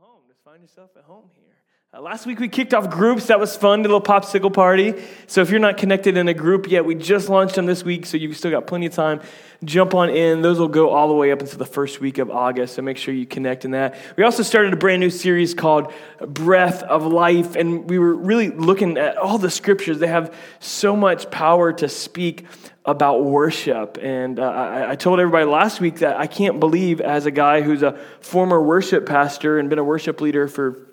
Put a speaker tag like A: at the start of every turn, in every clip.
A: home. Just find yourself at home here. Uh, last week we kicked off groups. That was fun, little popsicle party. So if you're not connected in a group yet, we just launched them this week, so you've still got plenty of time. Jump on in. Those will go all the way up until the first week of August, so make sure you connect in that. We also started a brand new series called Breath of Life, and we were really looking at all the scriptures. They have so much power to speak about worship. And uh, I, I, told everybody last week that I can't believe, as a guy who's a former worship pastor and been a worship leader for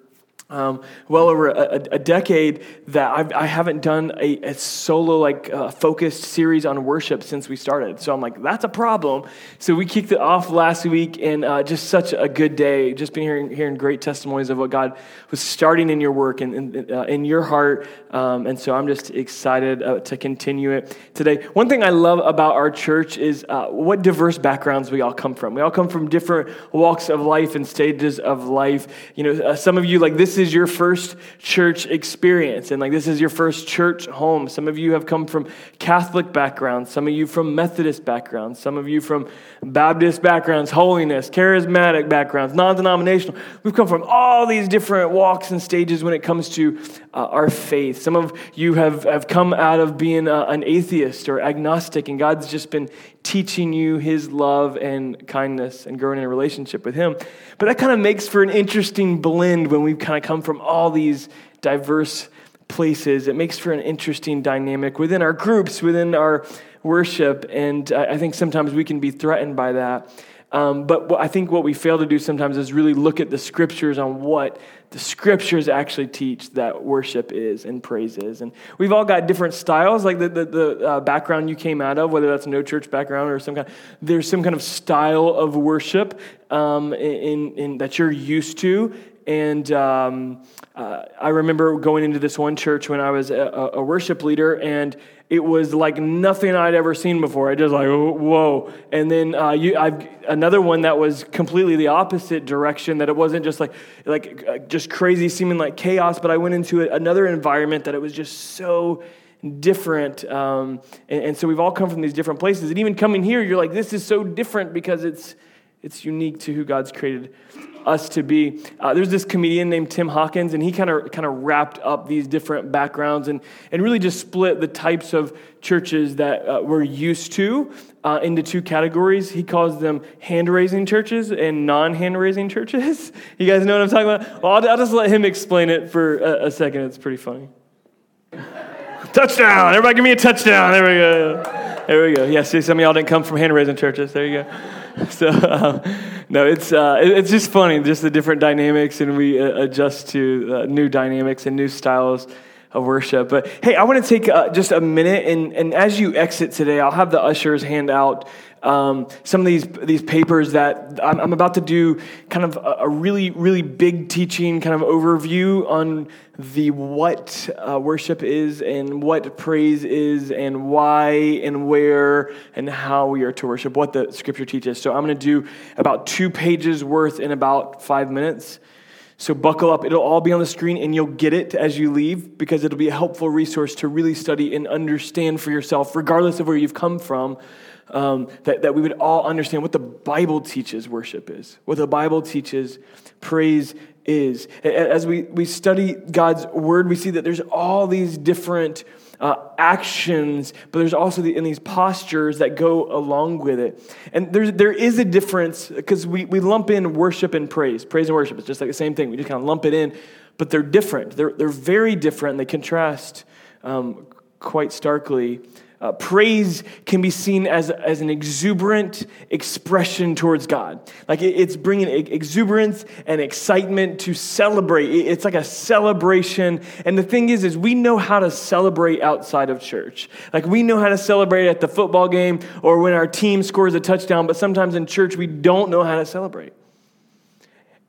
A: um, well over a, a, decade that I've, I have not done a, a, solo like uh, focused series on worship since we started. So I'm like, that's a problem. So we kicked it off last week, and uh, just such a good day. Just been hearing, hearing great testimonies of what God was starting in your work and in, uh, in your heart. Um, and so I'm just excited uh, to continue it today. One thing I love about our church is uh, what diverse backgrounds we all come from. We all come from different walks of life and stages of life. You know, uh, some of you like this is your first church experience and like this is your first church home. Some of you have come from Catholic backgrounds, some of you from Methodist backgrounds, some of you from Baptist backgrounds, holiness, charismatic backgrounds, non denominational. We've come from all these different walks and stages when it comes to uh, our faith. Some of you have, have come out of being uh, an atheist or agnostic, and God's just been teaching you his love and kindness and growing in a relationship with him. But that kind of makes for an interesting blend when we kind of come from all these diverse places. It makes for an interesting dynamic within our groups, within our worship. And I think sometimes we can be threatened by that. Um, but I think what we fail to do sometimes is really look at the scriptures on what the scriptures actually teach that worship is and praise is. And we've all got different styles, like the, the, the uh, background you came out of, whether that's no church background or some kind, there's some kind of style of worship um, in, in, that you're used to. And um, uh, I remember going into this one church when I was a, a worship leader, and it was like nothing I'd ever seen before. I just like whoa, and then uh, you, I've another one that was completely the opposite direction. That it wasn't just like like uh, just crazy, seeming like chaos, but I went into another environment that it was just so different. Um, and, and so we've all come from these different places, and even coming here, you're like, this is so different because it's it's unique to who God's created us to be. Uh, there's this comedian named Tim Hawkins, and he kind of kind of wrapped up these different backgrounds and, and really just split the types of churches that uh, we're used to uh, into two categories. He calls them hand raising churches and non hand raising churches. You guys know what I'm talking about? Well, I'll, I'll just let him explain it for a, a second. It's pretty funny. touchdown! Everybody give me a touchdown. There we go. There we go. Yeah, see, some of y'all didn't come from hand raising churches. There you go. So, um, no, it's, uh, it's just funny, just the different dynamics, and we uh, adjust to uh, new dynamics and new styles of worship. But hey, I want to take uh, just a minute, and, and as you exit today, I'll have the ushers hand out um, some of these, these papers that I'm, I'm, about to do kind of a, a, really, really big teaching kind of overview on the what uh, worship is and what praise is and why and where and how we are to worship, what the scripture teaches. So I'm going to do about two pages worth in about five minutes. So buckle up. It'll all be on the screen and you'll get it as you leave because it'll be a helpful resource to really study and understand for yourself, regardless of where you've come from, um, that, that we would all understand what the Bible teaches worship is, what the Bible teaches praise is. As we, we study God's word, we see that there's all these different uh, actions, but there's also the, in these postures that go along with it. And there's, there is a difference because we, we lump in worship and praise. Praise and worship is just like the same thing. We just kind of lump it in, but they're different. They're, they're very different. and They contrast um, quite starkly. Uh, praise can be seen as, as an exuberant expression towards God. Like it, it's bringing exuberance and excitement to celebrate. It, it's like a celebration. And the thing is, is we know how to celebrate outside of church. Like we know how to celebrate at the football game or when our team scores a touchdown, but sometimes in church we don't know how to celebrate.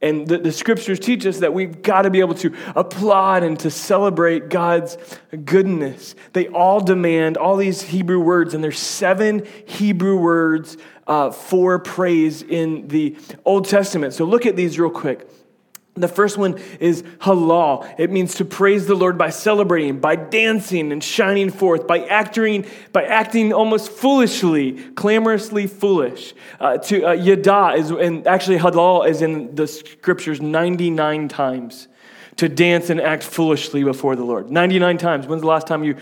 A: And the, the, scriptures teach us that we've got to be able to applaud and to celebrate God's goodness. They all demand all these Hebrew words, and there's seven Hebrew words uh, for praise in the Old Testament. So look at these real quick. The first one is halal. It means to praise the Lord by celebrating, by dancing and shining forth, by acting, by acting almost foolishly, clamorously foolish. Uh, to uh, yada is, and actually halal is in the scriptures 99 times. To dance and act foolishly before the Lord. 99 times. When's the last time you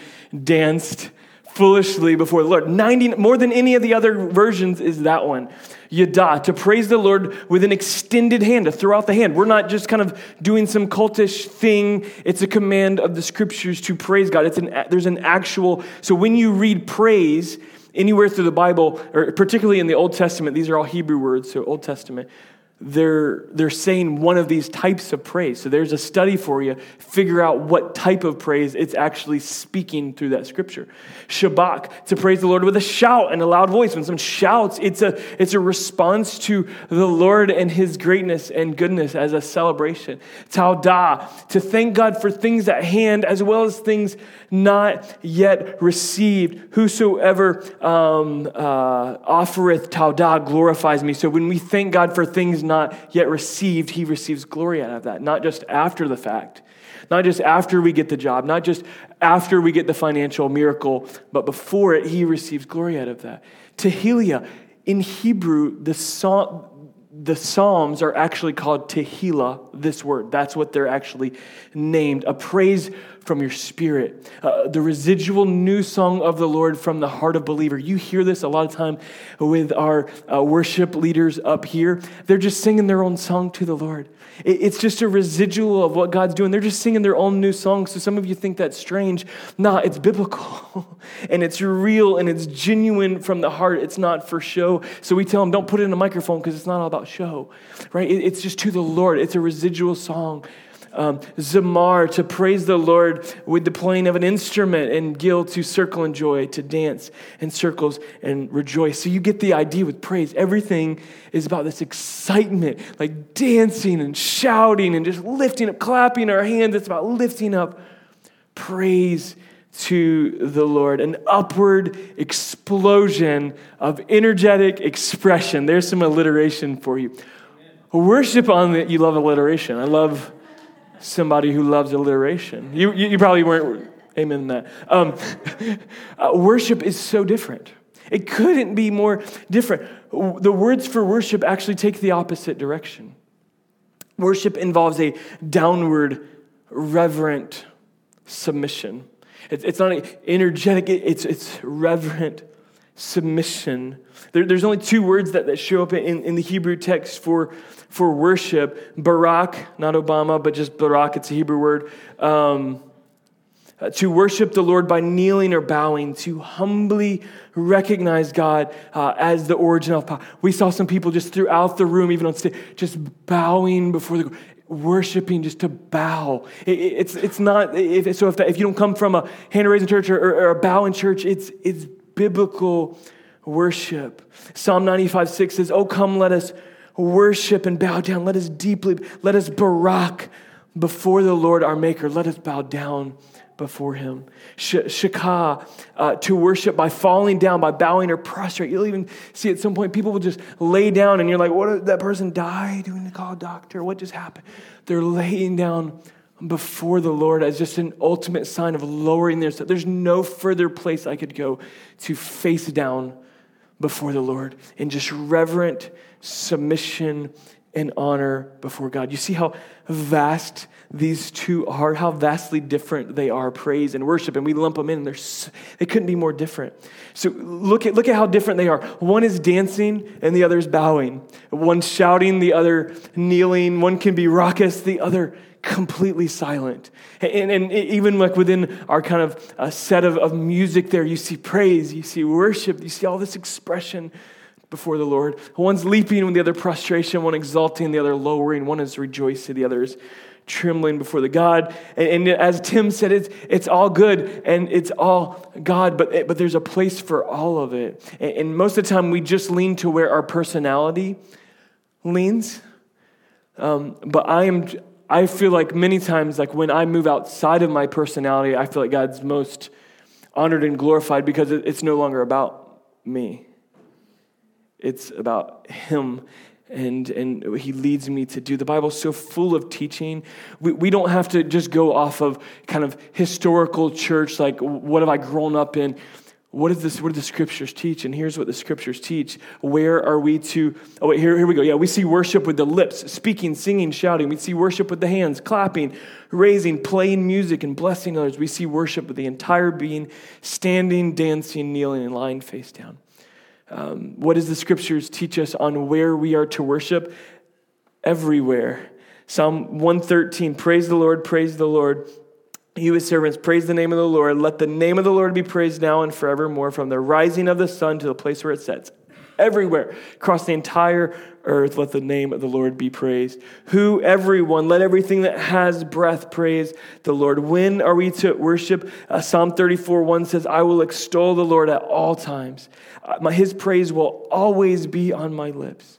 A: danced foolishly before the Lord? 90, more than any of the other versions is that one yada, to praise the Lord with an extended hand, to throw out the hand. We're not just kind of doing some cultish thing. It's a command of the scriptures to praise God. It's an, there's an actual, so when you read praise anywhere through the Bible, or particularly in the Old Testament, these are all Hebrew words, so Old Testament they're, they're saying one of these types of praise. So there's a study for you. Figure out what type of praise it's actually speaking through that scripture. Shabach, to praise the Lord with a shout and a loud voice. When someone shouts, it's a, it's a response to the Lord and his greatness and goodness as a celebration. Taudah, to thank God for things at hand as well as things not yet received. Whosoever um, uh, offereth Taudah glorifies me. So when we thank God for things not yet received, he receives glory out of that, not just after the fact, not just after we get the job, not just after we get the financial miracle, but before it, he receives glory out of that. Tehillah, in Hebrew, the the Psalms are actually called Tehillah, this word. That's what they're actually named. A praise from your spirit. Uh, the residual new song of the Lord from the heart of believer. You hear this a lot of time with our uh, worship leaders up here. They're just singing their own song to the Lord. It, it's just a residual of what God's doing. They're just singing their own new song. So some of you think that's strange. Nah, it's biblical and it's real and it's genuine from the heart. It's not for show. So we tell them, don't put it in a microphone because it's not all about show, right? It, it's just to the Lord. It's a residual song um, zamar, to praise the Lord with the playing of an instrument, and gil, to circle in joy, to dance in circles and rejoice. So you get the idea with praise. Everything is about this excitement, like dancing and shouting and just lifting up, clapping our hands. It's about lifting up praise to the Lord, an upward explosion of energetic expression. There's some alliteration for you. Worship on the, you love alliteration. I love somebody who loves alliteration. You, you, you probably weren't, amen that. Um, uh, worship is so different. It couldn't be more different. The words for worship actually take the opposite direction. Worship involves a downward, reverent submission. It's not energetic, it's, it's reverent submission. There, there's only two words that, that show up in, in the Hebrew text for, for worship Barak, not Obama, but just Barak, it's a Hebrew word. Um, uh, to worship the Lord by kneeling or bowing, to humbly recognize God uh, as the origin of power. We saw some people just throughout the room, even on stage, just bowing before the worshiping just to bow. It, it's, it's not, if, so if, that, if you don't come from a hand raising church or, or, or a bowing church, it's, it's biblical worship. Psalm 95 6 says, Oh, come, let us worship and bow down. Let us deeply, let us barak before the Lord our Maker. Let us bow down before him. Shakah, uh, to worship by falling down, by bowing or prostrate. You'll even see at some point people will just lay down and you're like, what, did that person die? Do we need to call a doctor? What just happened? They're laying down before the Lord as just an ultimate sign of lowering their self. There's no further place I could go to face down before the Lord in just reverent submission and honor before God. You see how vast these two are, how vastly different they are, praise and worship, and we lump them in. They're, they couldn't be more different. So look at, look at how different they are. One is dancing and the other is bowing. One shouting, the other kneeling. One can be raucous, the other completely silent. And, and even like within our kind of uh, set of, of music there, you see praise, you see worship, you see all this expression before the Lord. One's leaping with the other prostration, one exalting, the other lowering, one is rejoicing, the other is trembling before the God. And, and, as Tim said, it's, it's all good and it's all God, but, but there's a place for all of it. And, and most of the time, we just lean to where our personality leans. Um, but I am, I feel like many times, like when I move outside of my personality, I feel like God's most honored and glorified because it's no longer about me. It's about Him and, and he leads me to do. The Bible's so full of teaching. We, we don't have to just go off of kind of historical church, like what have I grown up in? What, is this, what do the scriptures teach? And here's what the scriptures teach. Where are we to? Oh, wait, here, here we go. Yeah, we see worship with the lips, speaking, singing, shouting. We see worship with the hands, clapping, raising, playing music, and blessing others. We see worship with the entire being, standing, dancing, kneeling, and lying face down. Um, what does the scriptures teach us on where we are to worship? Everywhere. Psalm 113 Praise the Lord, praise the Lord. You, his servants, praise the name of the Lord. Let the name of the Lord be praised now and forevermore, from the rising of the sun to the place where it sets. Everywhere, across the entire earth, let the name of the Lord be praised. Who, everyone, let everything that has breath praise the Lord. When are we to worship? Uh, Psalm 34 1 says, I will extol the Lord at all times. Uh, my, his praise will always be on my lips.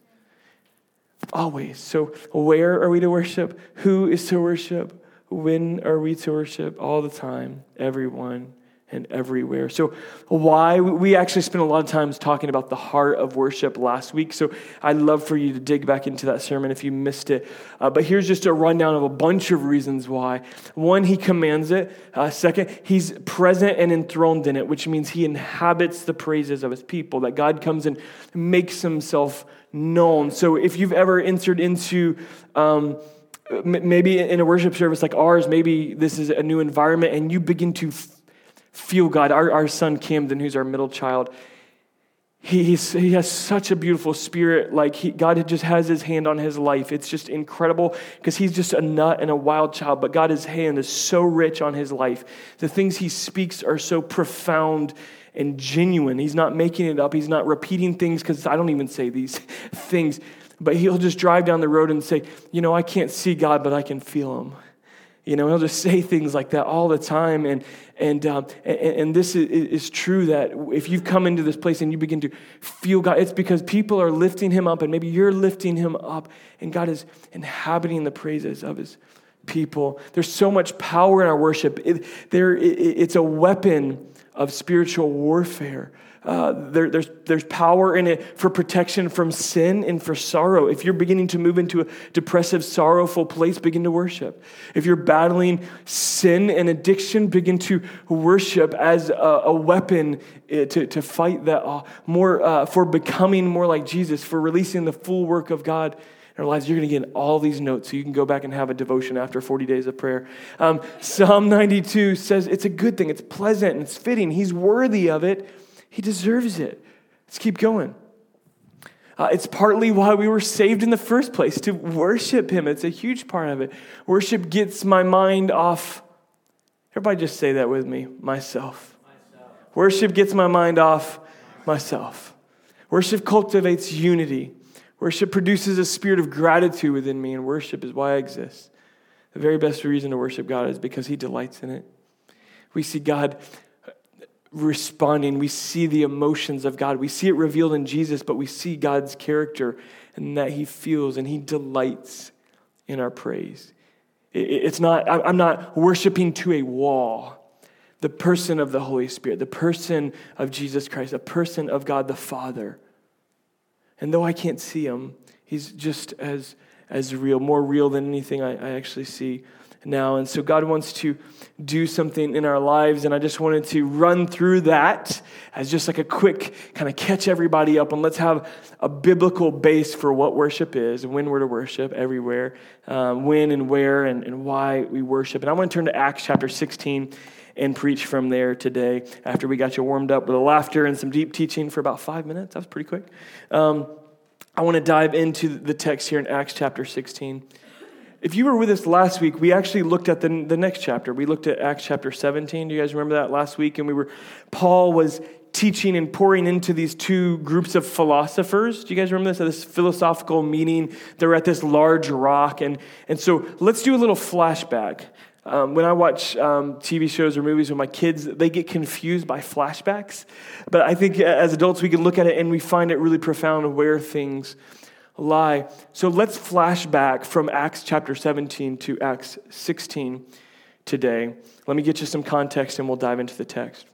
A: Always. So, where are we to worship? Who is to worship? When are we to worship? All the time, everyone and everywhere. So, why? We actually spent a lot of times talking about the heart of worship last week. So, I'd love for you to dig back into that sermon if you missed it. Uh, but here's just a rundown of a bunch of reasons why. One, he commands it. Uh, second, he's present and enthroned in it, which means he inhabits the praises of his people, that God comes and makes himself known. So, if you've ever entered into, um, maybe in a worship service like ours, maybe this is a new environment and you begin to feel God. Our, our son Camden, who's our middle child, he, he has such a beautiful spirit. Like he, God just has his hand on his life. It's just incredible because he's just a nut and a wild child, but God's hand is so rich on his life. The things he speaks are so profound and genuine. He's not making it up, he's not repeating things because I don't even say these things. But he'll just drive down the road and say, You know, I can't see God, but I can feel him. You know, he'll just say things like that all the time. And, and, um, and, and, this is, is, true that if you've come into this place and you begin to feel God, it's because people are lifting him up, and maybe you're lifting him up, and God is inhabiting the praises of his people. There's so much power in our worship. It, there, it, it's a weapon of spiritual warfare. Uh, there, there's, there's power in it for protection from sin and for sorrow. If you're beginning to move into a depressive, sorrowful place, begin to worship. If you're battling sin and addiction, begin to worship as a, a weapon eh, to, to fight that uh, more, uh, for becoming more like Jesus, for releasing the full work of God our lives. You're going to get all these notes so you can go back and have a devotion after 40 days of prayer. Um, Psalm 92 says it's a good thing, it's pleasant, and it's fitting. He's worthy of it. He deserves it. Let's keep going. Uh, it's partly why we were saved in the first place, to worship Him. It's a huge part of it. Worship gets my mind off. Everybody just say that with me myself. myself. Worship gets my mind off myself. Worship cultivates unity. Worship produces a spirit of gratitude within me, and worship is why I exist. The very best reason to worship God is because He delights in it. We see God responding. We see the emotions of God. We see it revealed in Jesus, but we see God's character and that He feels and He delights in our praise. It's not, I'm not worshiping to a wall. The person of the Holy Spirit, the person of Jesus Christ, the person of God the Father. And though I can't see him, he's just as, as real, more real than anything I, I actually see now. And so God wants to do something in our lives. And I just wanted to run through that as just like a quick kind of catch everybody up and let's have a biblical base for what worship is and when we're to worship everywhere, um, when and where and, and why we worship. And I want to turn to Acts chapter 16 and preach from there today after we got you warmed up with a laughter and some deep teaching for about five minutes. That was pretty quick. Um, I want to dive into the text here in Acts chapter 16. If you were with us last week, we actually looked at the, the next chapter. We looked at Acts chapter 17. Do you guys remember that last week? And we were, Paul was teaching and pouring into these two groups of philosophers. Do you guys remember this? This philosophical meeting. They're at this large rock. And, and so let's do a little flashback. Um, when I watch um, TV shows or movies with my kids, they get confused by flashbacks. But I think as adults, we can look at it and we find it really profound where things lie. So let's flash back from Acts chapter 17 to Acts 16 today. Let me get you some context and we'll dive into the text.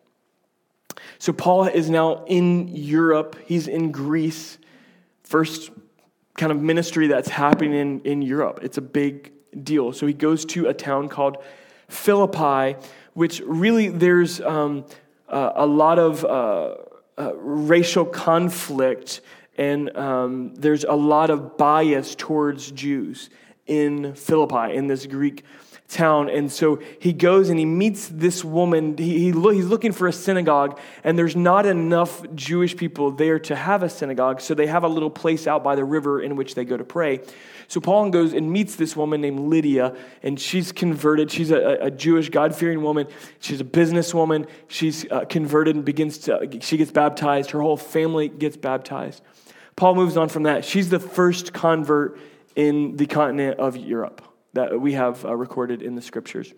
A: So Paul is now in Europe, he's in Greece. First kind of ministry that's happening in, in Europe. It's a big deal. So he goes to a town called Philippi, which really there's um, uh, a lot of uh, uh, racial conflict and um, there's a lot of bias towards Jews in Philippi, in this Greek town. And so he goes and he meets this woman. He, he lo- he's looking for a synagogue, and there's not enough Jewish people there to have a synagogue. So they have a little place out by the river in which they go to pray. So Paul goes and meets this woman named Lydia, and she's converted. She's a, a Jewish, God fearing woman. She's a businesswoman. She's uh, converted and begins to, she gets baptized. Her whole family gets baptized. Paul moves on from that. She's the first convert in the continent of Europe that we have uh, recorded in the scriptures.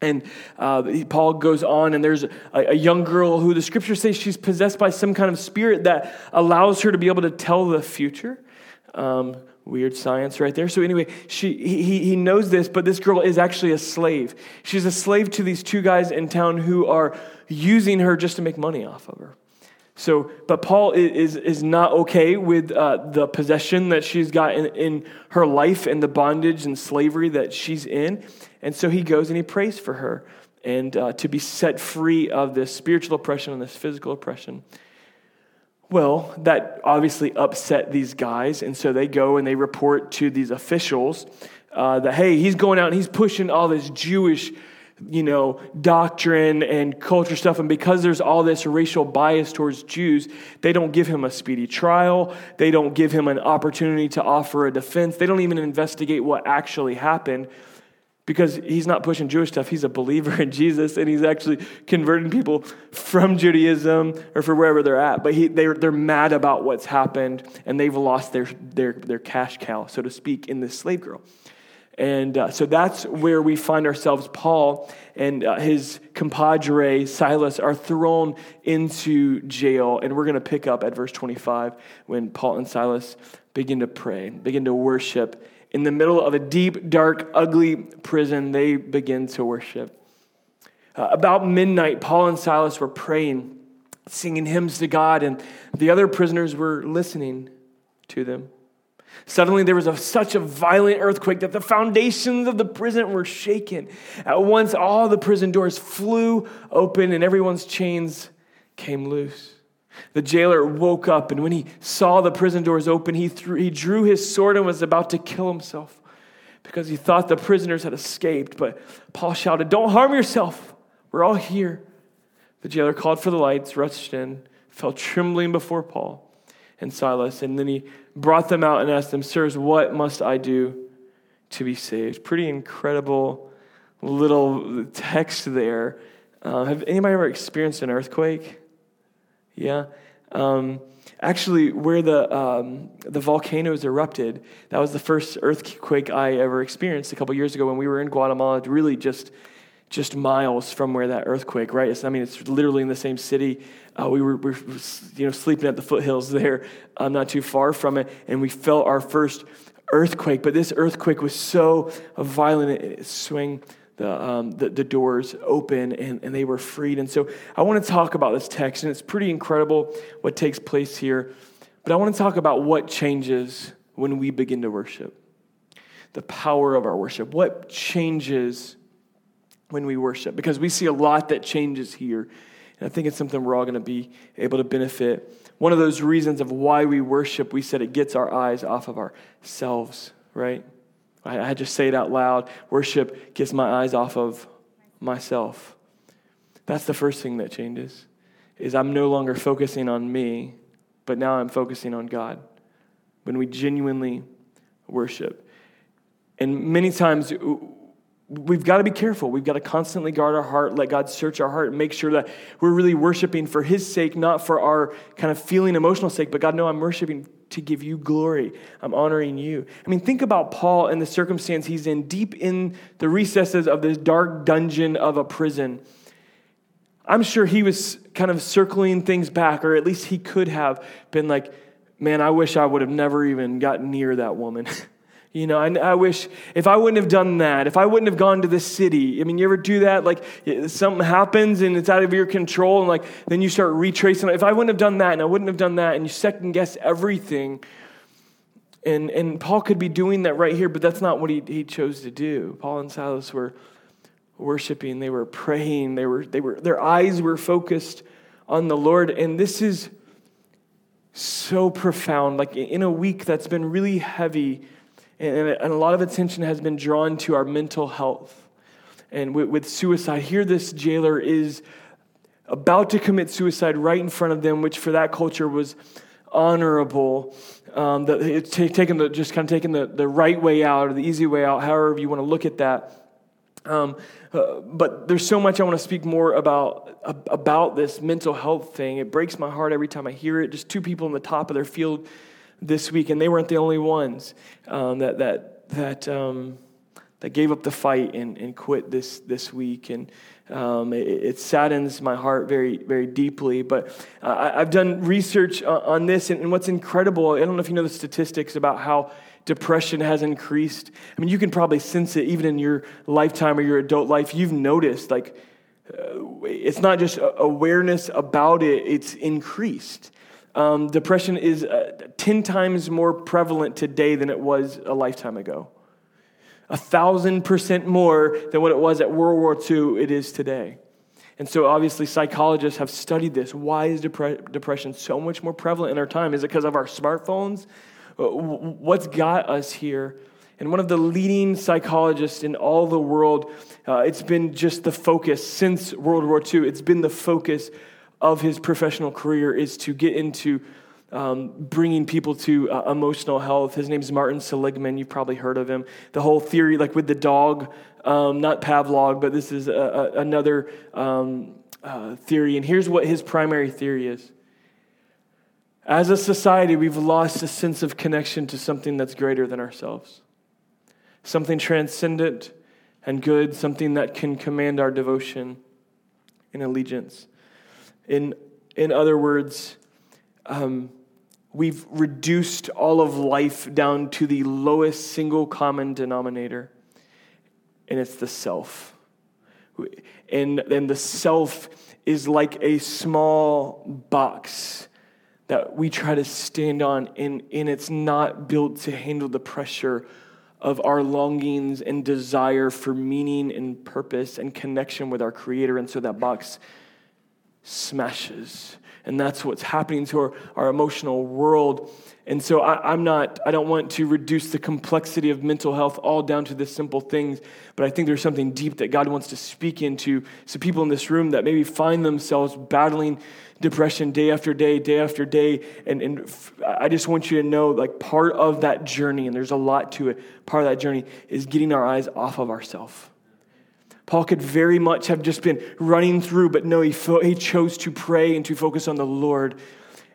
A: And uh, Paul goes on, and there's a, a, young girl who the scriptures say she's possessed by some kind of spirit that allows her to be able to tell the future. Um, weird science right there. So, anyway, she, he, he knows this, but this girl is actually a slave. She's a slave to these two guys in town who are using her just to make money off of her. So, but Paul is, is not okay with uh, the possession that she's got in, in her life and the bondage and slavery that she's in. And so he goes and he prays for her and uh, to be set free of this spiritual oppression and this physical oppression. Well, that obviously upset these guys. And so they go and they report to these officials uh, that, hey, he's going out and he's pushing all this Jewish you know, doctrine and culture stuff. And because there's all this racial bias towards Jews, they don't give him a speedy trial. They don't give him an opportunity to offer a defense. They don't even investigate what actually happened because he's not pushing Jewish stuff. He's a believer in Jesus and he's actually converting people from Judaism or for wherever they're at. But he, they're, they're mad about what's happened and they've lost their, their, their cash cow, so to speak, in this slave girl. And uh, so that's where we find ourselves. Paul and uh, his compadre, Silas, are thrown into jail. And we're going to pick up at verse 25 when Paul and Silas begin to pray, begin to worship. In the middle of a deep, dark, ugly prison, they begin to worship. Uh, about midnight, Paul and Silas were praying, singing hymns to God, and the other prisoners were listening to them. Suddenly, there was a, such a violent earthquake that the foundations of the prison were shaken. At once, all the prison doors flew open and everyone's chains came loose. The jailer woke up, and when he saw the prison doors open, he, threw, he drew his sword and was about to kill himself because he thought the prisoners had escaped. But Paul shouted, Don't harm yourself. We're all here. The jailer called for the lights, rushed in, fell trembling before Paul and Silas, and then he brought them out and asked them, Sirs, what must I do to be saved? Pretty incredible little text there. Uh, have anybody ever experienced an earthquake? Yeah. Um, actually, where the um, the volcanoes erupted, that was the first earthquake I ever experienced a couple years ago when we were in Guatemala. Really, just just miles from where that earthquake, right? It's, I mean, it's literally in the same city. Uh, we, were, we, were, you know, sleeping at the foothills there, uh, not too far from it, and we felt our first earthquake. But this earthquake was so violent, it swung the, um, the, the, doors open and, and they were freed. And so I want to talk about this text, and it's pretty incredible what takes place here. But I want to talk about what changes when we begin to worship, the power of our worship. What changes when we worship because we see a lot that changes here. And I think it's something we're all going to be able to benefit. One of those reasons of why we worship, we said it gets our eyes off of ourselves, right? I, just say it out loud. Worship gets my eyes off of myself. That's the first thing that changes. Is I'm no longer focusing on me, but now I'm focusing on God. When we genuinely worship. And many times we've got to be careful. We've got to constantly guard our heart, let God search our heart, and make sure that we're really worshiping for His sake, not for our kind of feeling emotional sake, but God, no, I'm worshiping to give you glory. I'm honoring you. I mean, think about Paul and the circumstance he's in, deep in the recesses of this dark dungeon of a prison. I'm sure he was kind of circling things back, or at least he could have been like, man, I wish I would have never even gotten near that woman. You know, I, I wish if I wouldn't have done that, if I wouldn't have gone to the city. I mean, you ever do that? Like something happens and it's out of your control, and like then you start retracing. If I wouldn't have done that, and I wouldn't have done that, and you second guess everything. And, and Paul could be doing that right here, but that's not what he, he chose to do. Paul and Silas were worshiping, they were praying, they were, they were, their eyes were focused on the Lord. And this is so profound. Like in a week that's been really heavy, and, and a lot of attention has been drawn to our mental health. And with, with suicide, here this jailer is about to commit suicide right in front of them, which for that culture was honorable. Um, it's t- taking the, just kind of taking the, the right way out or the easy way out, however you want to look at that. Um, uh, but there's so much I want to speak more about about this mental health thing. It breaks my heart every time I hear it. Just two people in the top of their field this week, and they weren't the only ones um, that that that um, that gave up the fight and, and quit this this week. And um, it, it, saddens my heart very very deeply. But uh, I, have done research on this, and, and what's incredible. I don't know if you know the statistics about how depression has increased. I mean, you can probably sense it even in your lifetime or your adult life. You've noticed, like, uh, it's not just awareness about it, it's increased. Um, depression is uh, 10 times more prevalent today than it was a lifetime ago. A thousand percent more than what it was at World War II, it is today. And so, obviously, psychologists have studied this. Why is depre- depression so much more prevalent in our time? Is it because of our smartphones? Uh, what's got us here. And one of the leading psychologists in all the world, uh, it's been just the focus since World War II, it's been the focus of his professional career is to get into um, bringing people to uh, emotional health. His name is Martin Seligman. You've probably heard of him. The whole theory, like with the dog, um, not Pavlov, but this is a, a, another um, uh, theory. And here's what his primary theory is as a society, we've lost a sense of connection to something that's greater than ourselves, something transcendent and good, something that can command our devotion and allegiance. In, in other words, um, we've reduced all of life down to the lowest single common denominator, and it's the self. And, and the self is like a small box that we try to stand on, and, and it's not built to handle the pressure of our longings and desire for meaning and purpose and connection with our Creator. And so that box smashes. And that's what's happening to our, our emotional world. And so I, am not, I don't want to reduce the complexity of mental health all down to the simple things, but I think there's something deep that God wants to speak into. So people in this room that maybe find themselves battling depression day after day, day after day. And, and I just want you to know, like, part of that journey, and there's a lot to it, part of that journey is getting our eyes off of ourselves. Paul could very much have just been running through, but no, he, fo- he chose to pray and to focus on the Lord.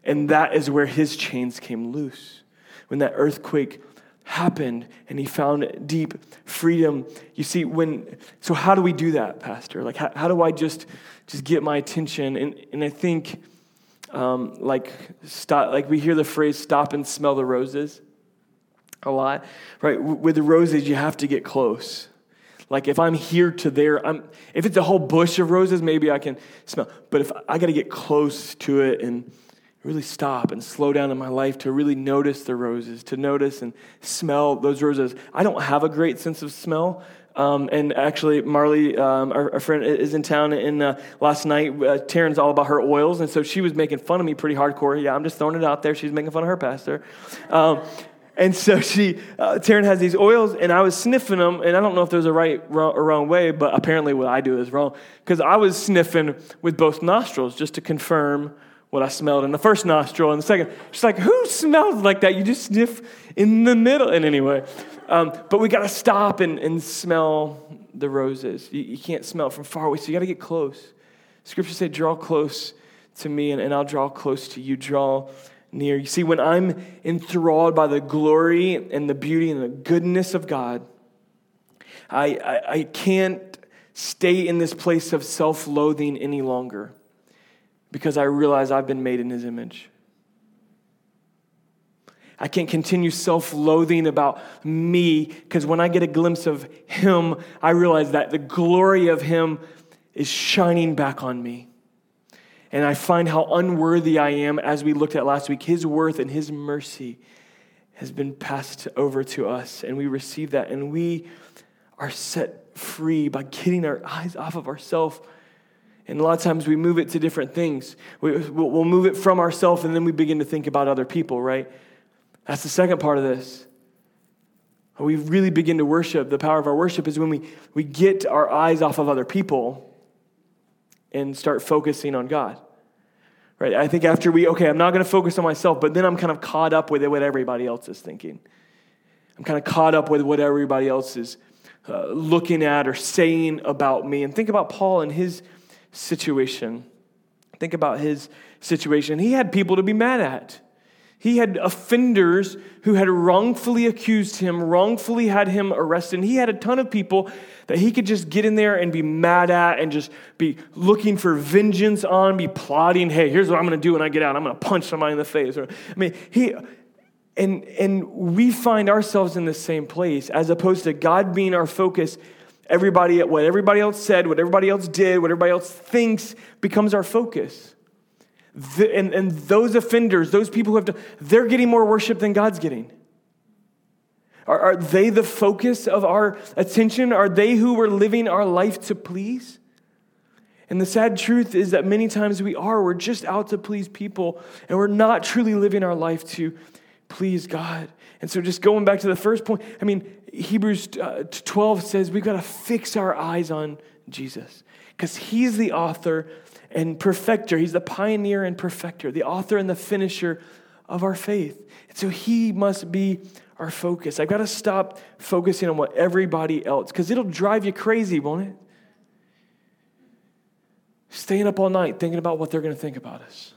A: And that is where his chains came loose. When that earthquake happened and he found deep freedom. You see, when, so how do we do that, Pastor? Like, how, how do I just, just get my attention? And, and I think, um, like, stop, like we hear the phrase stop and smell the roses a lot, right? With the roses, you have to get close. Like if I'm here to there, I'm if it's a whole bush of roses, maybe I can smell. But if I got to get close to it and really stop and slow down in my life to really notice the roses, to notice and smell those roses. I don't have a great sense of smell. Um, and actually, Marley, um, our, our, friend, is in town. And uh, last night, uh, Taryn's all about her oils, and so she was making fun of me pretty hardcore. Yeah, I'm just throwing it out there. She's making fun of her pastor. Um, and so she, uh, Taryn has these oils, and I was sniffing them, and I don't know if there's a right or wrong way, but apparently what I do is wrong because I was sniffing with both nostrils just to confirm what I smelled in the first nostril and the second. She's like, who smells like that? You just sniff in the middle. And anyway, um, but we got to stop and, and smell the roses. You, you, can't smell from far away, so you got to get close. Scripture say, draw close to me, and, and I'll draw close to you. Draw near. You see, when I'm enthralled by the glory and the beauty and the goodness of God, I, I, I can't stay in this place of self loathing any longer because I realize I've been made in his image. I can't continue self loathing about me because when I get a glimpse of him, I realize that the glory of him is shining back on me. And I find how unworthy I am, as we looked at last week, his worth and his mercy has been passed over to us, and we receive that, and we are set free by getting our eyes off of ourselves. And a lot of times we move it to different things. We, will move it from ourselves, and then we begin to think about other people, right? That's the second part of this. We really begin to worship. The power of our worship is when we, we get our eyes off of other people and start focusing on God. Right? I think after we, okay, I'm not going to focus on myself, but then I'm kind of caught up with what everybody else is thinking. I'm kind of caught up with what everybody else is uh, looking at or saying about me. And think about Paul and his situation. Think about his situation. He had people to be mad at. He had offenders who had wrongfully accused him, wrongfully had him arrested. And he had a ton of people that he could just get in there and be mad at and just be looking for vengeance on, be plotting, hey, here's what I'm going to do when I get out. I'm going to punch somebody in the face. Or, I mean, he, and, and we find ourselves in the same place as opposed to God being our focus. Everybody, what everybody else said, what everybody else did, what everybody else thinks becomes our focus. The, and, and those offenders, those people who have to, they're getting more worship than God's getting. Are, are they the focus of our attention? Are they who we're living our life to please? And the sad truth is that many times we are. We're just out to please people, and we're not truly living our life to please God. And so, just going back to the first point, I mean, Hebrews uh, 12 says we've got to fix our eyes on Jesus because he's the author and perfecter. He's the pioneer and perfecter, the author and the finisher of our faith. And so he must be our focus. I've got to stop focusing on what everybody else, because it'll drive you crazy, won't it? Staying up all night thinking about what they're going to think about us.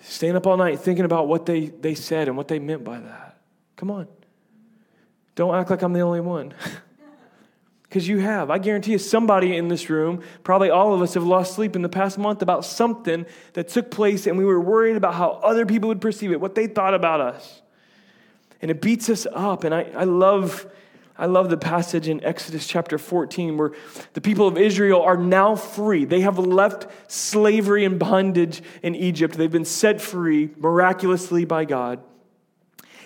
A: Staying up all night thinking about what they, they said and what they meant by that. Come on. Don't act like I'm the only one. Because you have. I guarantee you, somebody in this room, probably all of us, have lost sleep in the past month about something that took place and we were worried about how other people would perceive it, what they thought about us. And it beats us up. And I, I love. I love the passage in Exodus chapter 14 where the people of Israel are now free. They have left slavery and bondage in Egypt. They've been set free miraculously by God.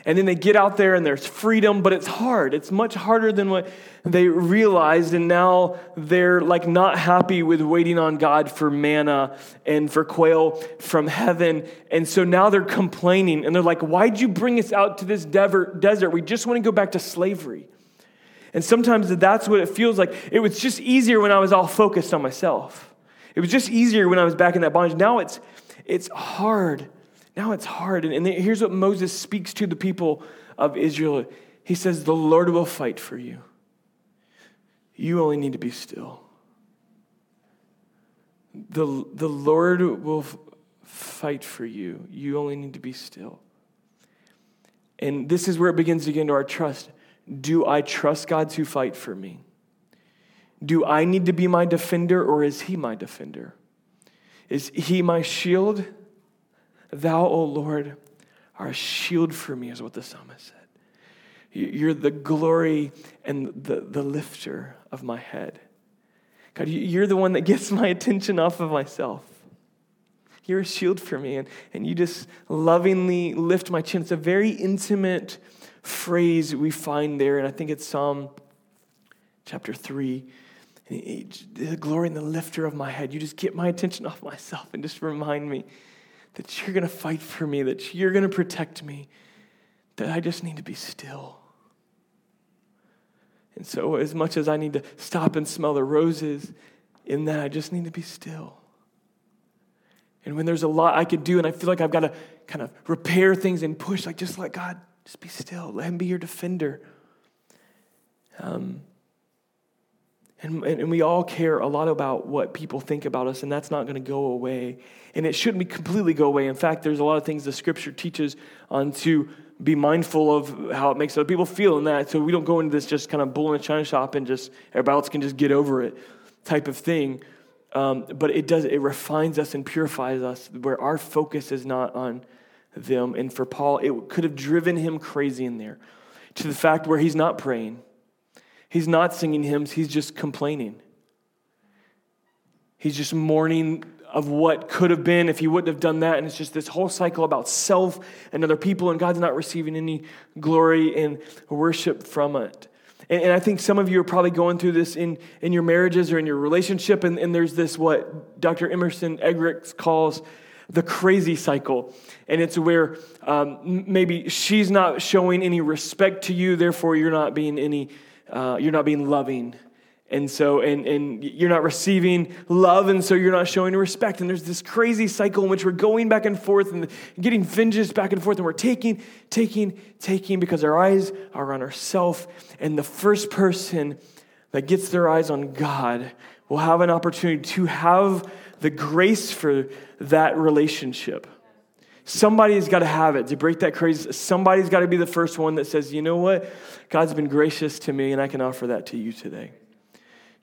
A: And then they get out there and there's freedom, but it's hard. It's much harder than what they realized. And now they're like not happy with waiting on God for manna and for quail from heaven. And so now they're complaining and they're like, Why'd you bring us out to this desert? We just want to go back to slavery. And sometimes that's what it feels like. It was just easier when I was all focused on myself. It was just easier when I was back in that bondage. Now it's, it's hard now it's hard. And, and here's what Moses speaks to the people of Israel He says, The Lord will fight for you. You only need to be still. The, the Lord will f- fight for you. You only need to be still. And this is where it begins to get into our trust. Do I trust God to fight for me? Do I need to be my defender or is He my defender? Is He my shield? Thou, O Lord, are a shield for me, is what the psalmist said. You're the glory and the, the lifter of my head. God, you're the one that gets my attention off of myself. You're a shield for me, and, and you just lovingly lift my chin. It's a very intimate phrase we find there, and I think it's Psalm chapter 3. The glory and the lifter of my head. You just get my attention off myself and just remind me that you're going to fight for me, that you're going to protect me, that I just need to be still. And so, as much as I need to stop and smell the roses, in that I just need to be still. And when there's a lot I could do, and I feel like I've got to kind of repair things and push, like just let God just be still, let Him be your defender. Um, and, and we all care a lot about what people think about us, and that's not going to go away. And it shouldn't be completely go away. In fact, there's a lot of things the scripture teaches on to be mindful of how it makes other people feel in that. So we don't go into this just kind of bull in a china shop and just everybody else can just get over it type of thing. Um, but it does, it refines us and purifies us where our focus is not on them. And for Paul, it could have driven him crazy in there to the fact where he's not praying He's not singing hymns, he's just complaining. He's just mourning of what could have been if he wouldn't have done that. And it's just this whole cycle about self and other people, and God's not receiving any glory and worship from it. And, and I think some of you are probably going through this in, in your marriages or in your relationship, and, and there's this what Dr. Emerson Eggerichs calls the crazy cycle. And it's where um, maybe she's not showing any respect to you, therefore you're not being any, uh, you're not being loving and so, and, and you're not receiving love, and so you're not showing respect. And there's this crazy cycle in which we're going back and forth and getting vengeance back and forth, and we're taking, taking, taking because our eyes are on ourself. And the first person that gets their eyes on God will have an opportunity to have the grace for that relationship. Somebody's got to have it to break that crazy. Somebody's got to be the first one that says, you know what? God's been gracious to me, and I can offer that to you today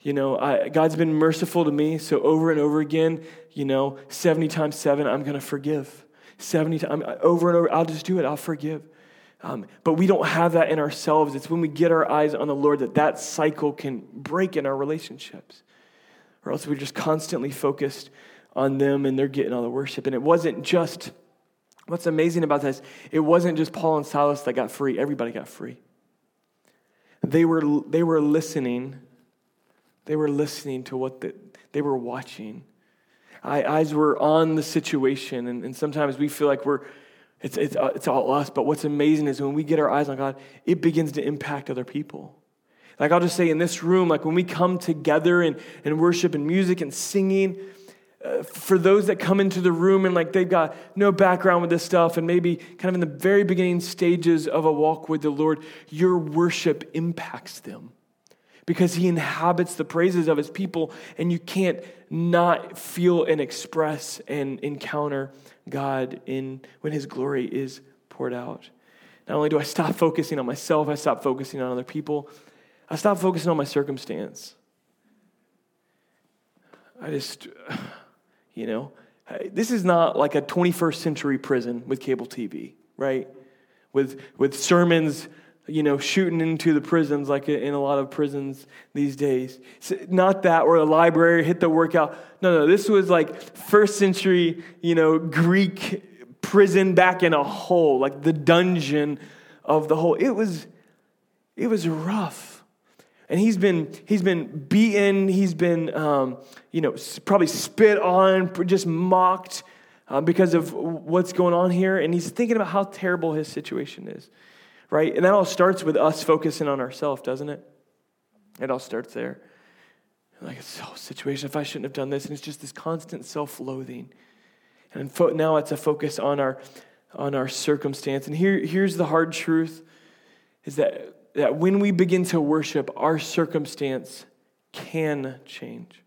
A: you know, I, God's been merciful to me. So over and over again, you know, 70 times seven, I'm going to forgive. 70 times, over and over, I'll just do it. I'll forgive. Um, but we don't have that in ourselves. It's when we get our eyes on the Lord that that cycle can break in our relationships. Or else we're just constantly focused on them and they're getting all the worship. And it wasn't just, what's amazing about this, it wasn't just Paul and Silas that got free, everybody got free. They were, they were listening they were listening to what the, they were watching. I, eyes were on the situation, and, and sometimes we feel like we're, it's, it's, uh, it's all us. But what's amazing is when we get our eyes on God, it begins to impact other people. Like I'll just say in this room, like when we come together and, and worship and music and singing, for those that come into the room and like they've got no background with this stuff and maybe kind of in the very beginning stages of a walk with the Lord, your worship impacts them because he inhabits the praises of his people, and you can't not feel and express and encounter God in when his glory is poured out. Not only do I stop focusing on myself, I stop focusing on other people, I stop focusing on my circumstance. I just, you know, this is not like a 21st century prison with cable TV, right? With, with sermons you know, shooting into the prisons like in a lot of prisons these days. not that, or a library, hit the workout. No, no, this was like first century, you know, Greek prison back in a hole, like the dungeon of the hole. It was, it was rough. And he's been, he's been beaten, he's been, um, you know, probably spit on, just mocked uh, because of what's going on here. And he's thinking about how terrible his situation is right? And that all starts with us focusing on ourselves, doesn't it? It all starts there. Like, it's a situation, if I shouldn't have done this. And it's just this constant self loathing. And fo- now it's a focus on our, on our circumstance. And here, here's the hard truth is that, that when we begin to worship, our circumstance can change.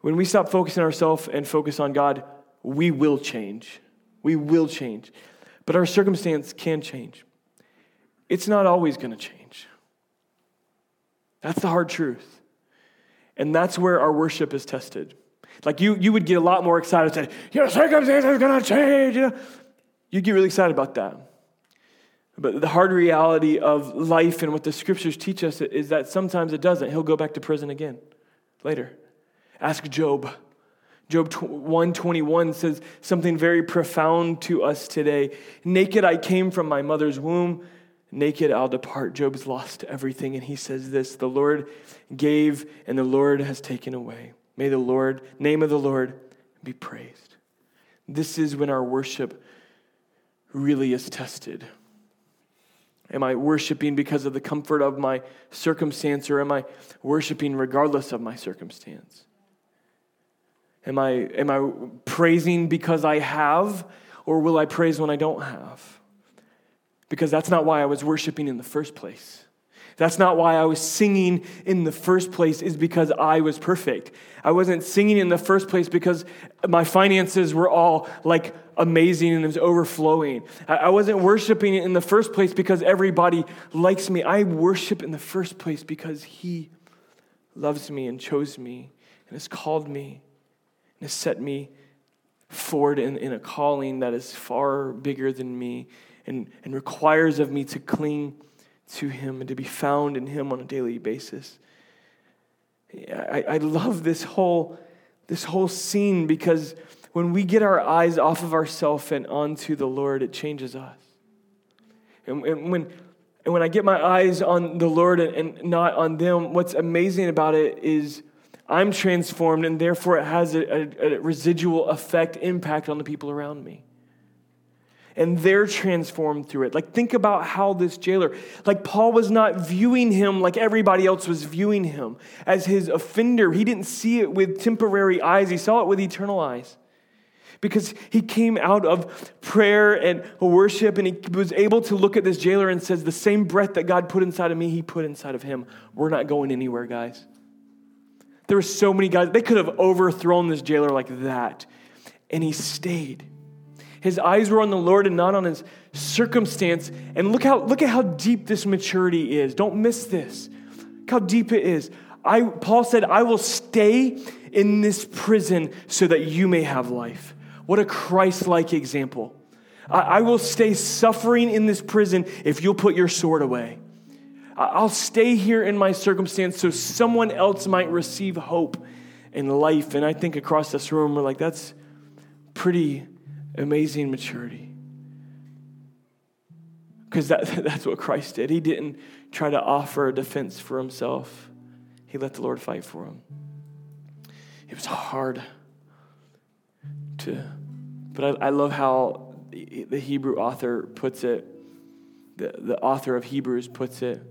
A: When we stop focusing on ourselves and focus on God, we will change. We will change. But our circumstance can change. It's not always going to change. That's the hard truth. And that's where our worship is tested. Like you, you would get a lot more excited and say, Your circumstance is going to change. You know? You'd get really excited about that. But the hard reality of life and what the scriptures teach us is that sometimes it doesn't. He'll go back to prison again later. Ask Job. Job 121 says something very profound to us today. Naked I came from my mother's womb, naked I'll depart. Job's lost everything, and he says this The Lord gave, and the Lord has taken away. May the Lord, name of the Lord, be praised. This is when our worship really is tested. Am I worshiping because of the comfort of my circumstance, or am I worshiping regardless of my circumstance? Am I, am I praising because I have, or will I praise when I don't have? Because that's not why I was worshiping in the first place. That's not why I was singing in the first place, is because I was perfect. I wasn't singing in the first place because my finances were all like amazing and it was overflowing. I wasn't worshiping in the first place because everybody likes me. I worship in the first place because He loves me and chose me and has called me and has set me forward in, in a calling that is far bigger than me and, and requires of me to cling to Him and to be found in Him on a daily basis. I, I love this whole this whole scene because when we get our eyes off of ourselves and onto the Lord, it changes us. And, and, when, and when I get my eyes on the Lord and, and not on them, what's amazing about it is I'm transformed, and therefore it has a, a, a residual effect, impact on the people around me and they're transformed through it. Like, think about how this jailer, like, Paul was not viewing him like everybody else was viewing him as his offender. He didn't see it with temporary eyes, he saw it with eternal eyes. Because he came out of prayer and worship, and he was able to look at this jailer and says, The same breath that God put inside of me, he put inside of him. We're not going anywhere, guys. There were so many guys, they could have overthrown this jailer like that, and he stayed. His eyes were on the Lord and not on his circumstance. And look, how, look at how deep this maturity is. Don't miss this. Look how deep it is. I, Paul said, I will stay in this prison so that you may have life. What a Christ like example. I, I will stay suffering in this prison if you'll put your sword away. I'll stay here in my circumstance so someone else might receive hope and life. And I think across this room, we're like, that's pretty amazing maturity. Because that, that's what Christ did. He didn't try to offer a defense for himself, he let the Lord fight for him. It was hard to, but I, I love how the Hebrew author puts it, the, the author of Hebrews puts it,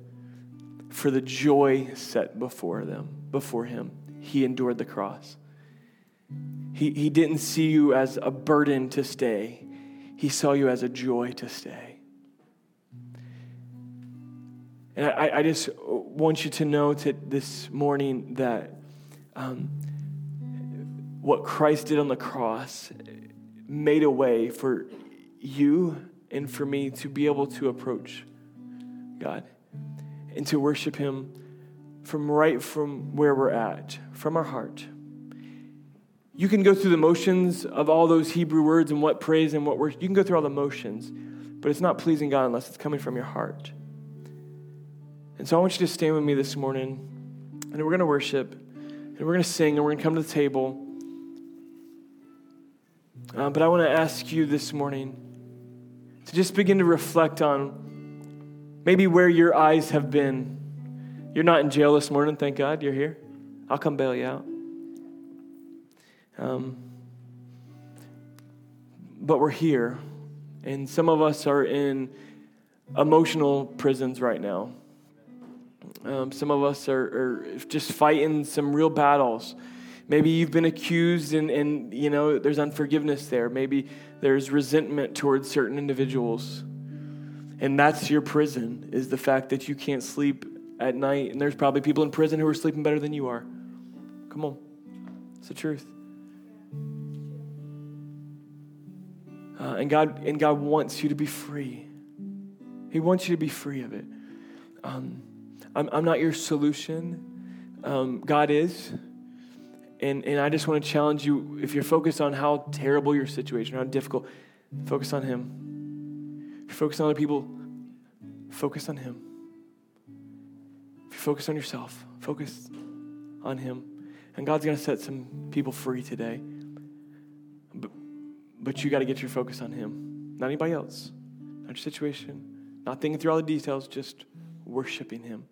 A: for the joy set before them, before him, he endured the cross. He, he didn't see you as a burden to stay, He saw you as a joy to stay. And I, I just want you to know to this morning that um, what Christ did on the cross made a way for you and for me to be able to approach God and to worship Him from right from where we're at, from our heart. You can go through the motions of all those Hebrew words and what praise and what worship. You can go through all the motions, but it's not pleasing God unless it's coming from your heart. And so I want you to stand with me this morning, and we're going to worship, and we're going to sing, and we're going to come to the table. Uh, but I want to ask you this morning to just begin to reflect on maybe where your eyes have been. You're not in jail this morning, thank God, you're here. I'll come bail you out. Um, but we're here, and some of us are in emotional prisons right now. Um, some of us are, are, just fighting some real battles. Maybe you've been accused and, and you know there's unforgiveness there. Maybe there's resentment towards certain individuals. And that's your prison, is the fact that you can't sleep at night. And there's probably people in prison who are sleeping better than you are. Come on. It's the truth. Uh, and, God, and God wants you to be free. He wants you to be free of it. Um, I'm, I'm not your solution. Um, God is. And, and I just want to challenge you if you're focused on how terrible your situation, how difficult, focus on Him. If you're focused on other people, focus on Him. If you focus on yourself, focus on Him. And God's going to set some people free today. But you got to get your focus on Him, not anybody else, not your situation, not thinking through all the details, just worshiping Him.